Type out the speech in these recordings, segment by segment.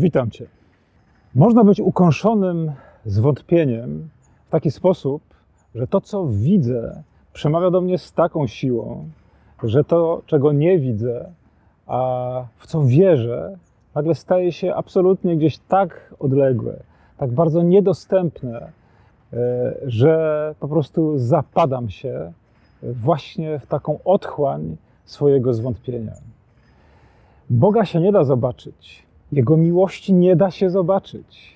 Witam Cię. Można być ukąszonym zwątpieniem w taki sposób, że to, co widzę, przemawia do mnie z taką siłą, że to, czego nie widzę, a w co wierzę, nagle staje się absolutnie gdzieś tak odległe, tak bardzo niedostępne, e, że po prostu zapadam się właśnie w taką otchłań swojego zwątpienia. Boga się nie da zobaczyć, Jego miłości nie da się zobaczyć,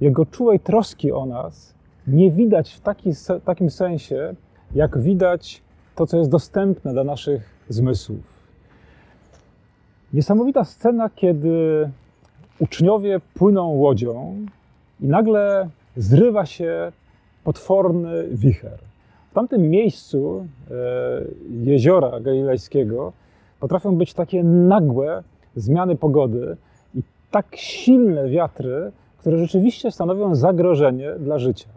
Jego czułej troski o nas nie widać w taki, takim sensie, jak widać to, co jest dostępne dla naszych zmysłów. Niesamowita scena, kiedy uczniowie płyną łodzią i nagle zrywa się potworny wicher. W tamtym miejscu e, jeziora galilejskiego potrafią być takie nagłe zmiany pogody i tak silne wiatry, które rzeczywiście stanowią zagrożenie dla życia.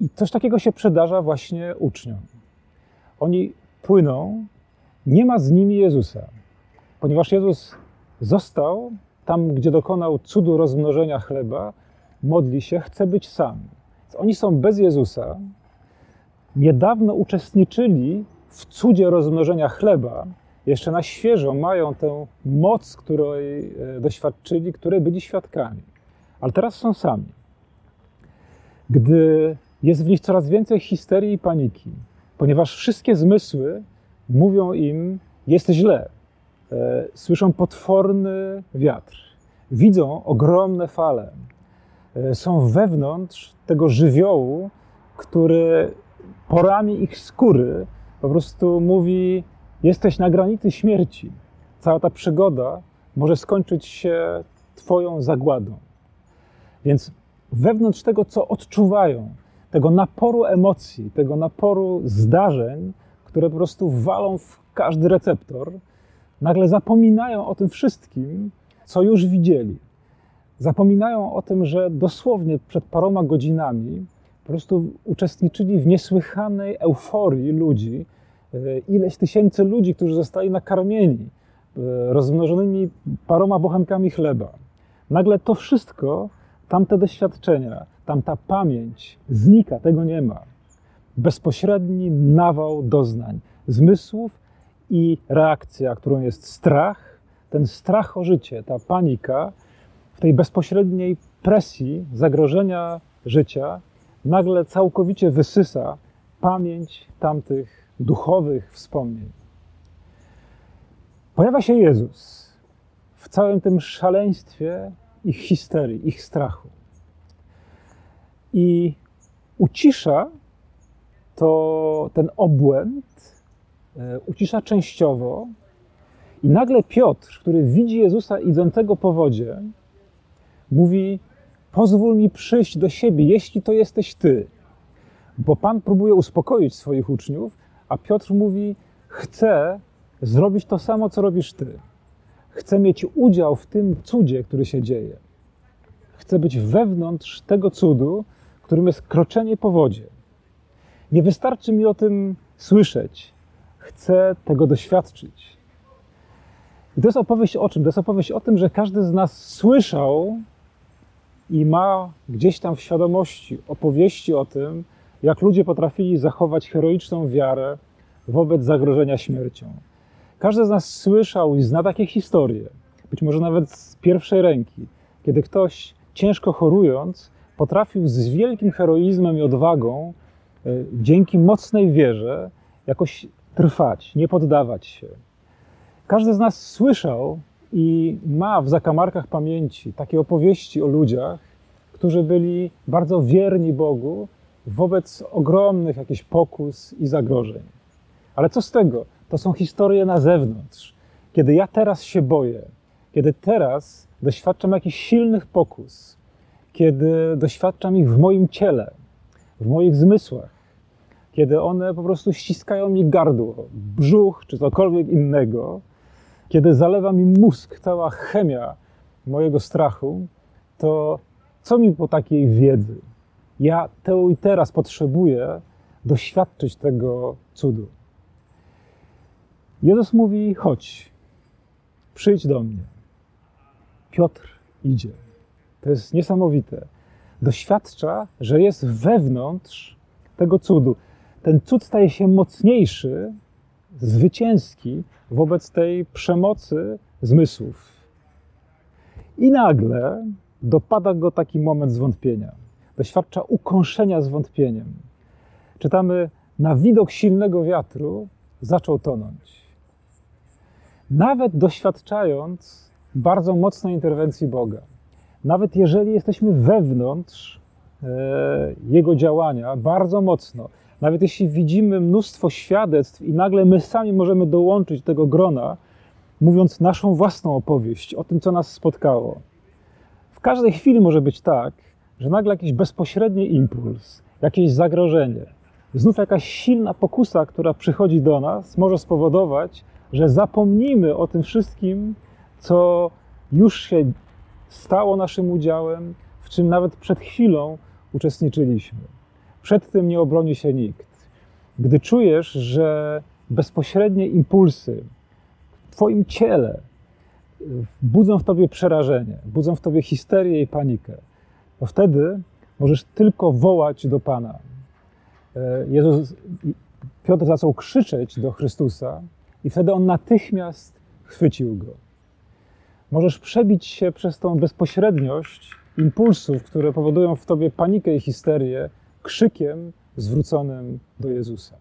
I coś takiego się przydarza właśnie uczniom. Oni płyną, nie ma z nimi Jezusa, ponieważ Jezus został tam, gdzie dokonał cudu rozmnożenia chleba, modli się, chce być sam. Oni są bez Jezusa, niedawno uczestniczyli w cudzie rozmnożenia chleba, jeszcze na świeżo mają tę moc, której e, doświadczyli, której byli świadkami. Ale teraz są sami. Gdy jest w nich coraz więcej histerii i paniki, ponieważ wszystkie zmysły mówią im, jest źle. E, słyszą potworny wiatr, widzą ogromne fale, e, są wewnątrz tego żywiołu, który porami ich skóry po prostu mówi: Jesteś na granicy śmierci. Cała ta przygoda może skończyć się Twoją zagładą. Więc wewnątrz tego, co odczuwają, tego naporu emocji, tego naporu zdarzeń, które po prostu walą w każdy receptor, nagle zapominają o tym wszystkim, co już widzieli. Zapominają o tym, że dosłownie przed paroma godzinami po prostu uczestniczyli w niesłychanej euforii ludzi, ileś tysięcy ludzi, którzy zostali nakarmieni e, rozmnożonymi paroma bochankami chleba. Nagle to wszystko, tamte doświadczenia, tamta pamięć znika, tego nie ma. Bezpośredni nawał doznań, zmysłów i reakcja, którą jest strach, ten strach o życie, ta panika, w tej bezpośredniej presji zagrożenia życia, nagle całkowicie wysysa pamięć tamtych duchowych wspomnień. Pojawia się Jezus w całym tym szaleństwie ich histerii, ich strachu. I ucisza to ten obłęd, e, ucisza częściowo. I nagle Piotr, który widzi Jezusa idącego po wodzie, mówi: Pozwól mi przyjść do siebie, jeśli to jesteś ty. Bo Pan próbuje uspokoić swoich uczniów, a Piotr mówi: Chcę zrobić to samo, co robisz ty. Chcę mieć udział w tym cudzie, który się dzieje. Chcę być wewnątrz tego cudu, którym jest kroczenie po wodzie. Nie wystarczy mi o tym słyszeć. Chcę tego doświadczyć. I to jest opowieść o czym? To jest opowieść o tym, że każdy z nas słyszał i ma gdzieś tam w świadomości opowieści o tym, jak ludzie potrafili zachować heroiczną wiarę wobec zagrożenia śmiercią. Każdy z nas słyszał i zna takie historie, być może nawet z pierwszej ręki, kiedy ktoś ciężko chorując potrafił z wielkim heroizmem i odwagą, e, dzięki mocnej wierze, jakoś trwać, nie poddawać się. Każdy z nas słyszał i ma w zakamarkach pamięci takie opowieści o ludziach, którzy byli bardzo wierni Bogu wobec ogromnych jakichś pokus i zagrożeń. Ale co z tego? To są historie na zewnątrz. Kiedy ja teraz się boję, kiedy teraz doświadczam jakichś silnych pokus, kiedy doświadczam ich w moim ciele, w moich zmysłach, kiedy one po prostu ściskają mi gardło, brzuch czy cokolwiek innego, kiedy zalewa mi mózg, cała chemia mojego strachu, to co mi po takiej wiedzy? Ja tu i teraz potrzebuję doświadczyć tego cudu. Jezus mówi: chodź, przyjdź do mnie. Piotr idzie. To jest niesamowite. Doświadcza, że jest wewnątrz tego cudu. Ten cud staje się mocniejszy, zwycięski wobec tej przemocy zmysłów. I nagle dopada go taki moment zwątpienia. Doświadcza ukąszenia zwątpieniem. Czytamy, na widok silnego wiatru zaczął tonąć. Nawet doświadczając bardzo mocnej interwencji Boga, nawet jeżeli jesteśmy wewnątrz e, Jego działania bardzo mocno, nawet jeśli widzimy mnóstwo świadectw i nagle my sami możemy dołączyć do tego grona, mówiąc naszą własną opowieść o tym, co nas spotkało. W każdej chwili może być tak, że nagle jakiś bezpośredni impuls, jakieś zagrożenie, znów jakaś silna pokusa, która przychodzi do nas, może spowodować, że zapomnimy o tym wszystkim, co już się stało naszym udziałem, w czym nawet przed chwilą uczestniczyliśmy. Przed tym nie obroni się nikt. Gdy czujesz, że bezpośrednie impulsy w Twoim ciele budzą w Tobie przerażenie, budzą w Tobie histerię i panikę, to wtedy możesz tylko wołać do Pana. E, Jezus, Piotr zaczął krzyczeć do Chrystusa i wtedy On natychmiast chwycił go. Możesz przebić się przez tą bezpośredniość impulsów, które powodują w tobie panikę i histerię, krzykiem zwróconym do Jezusa.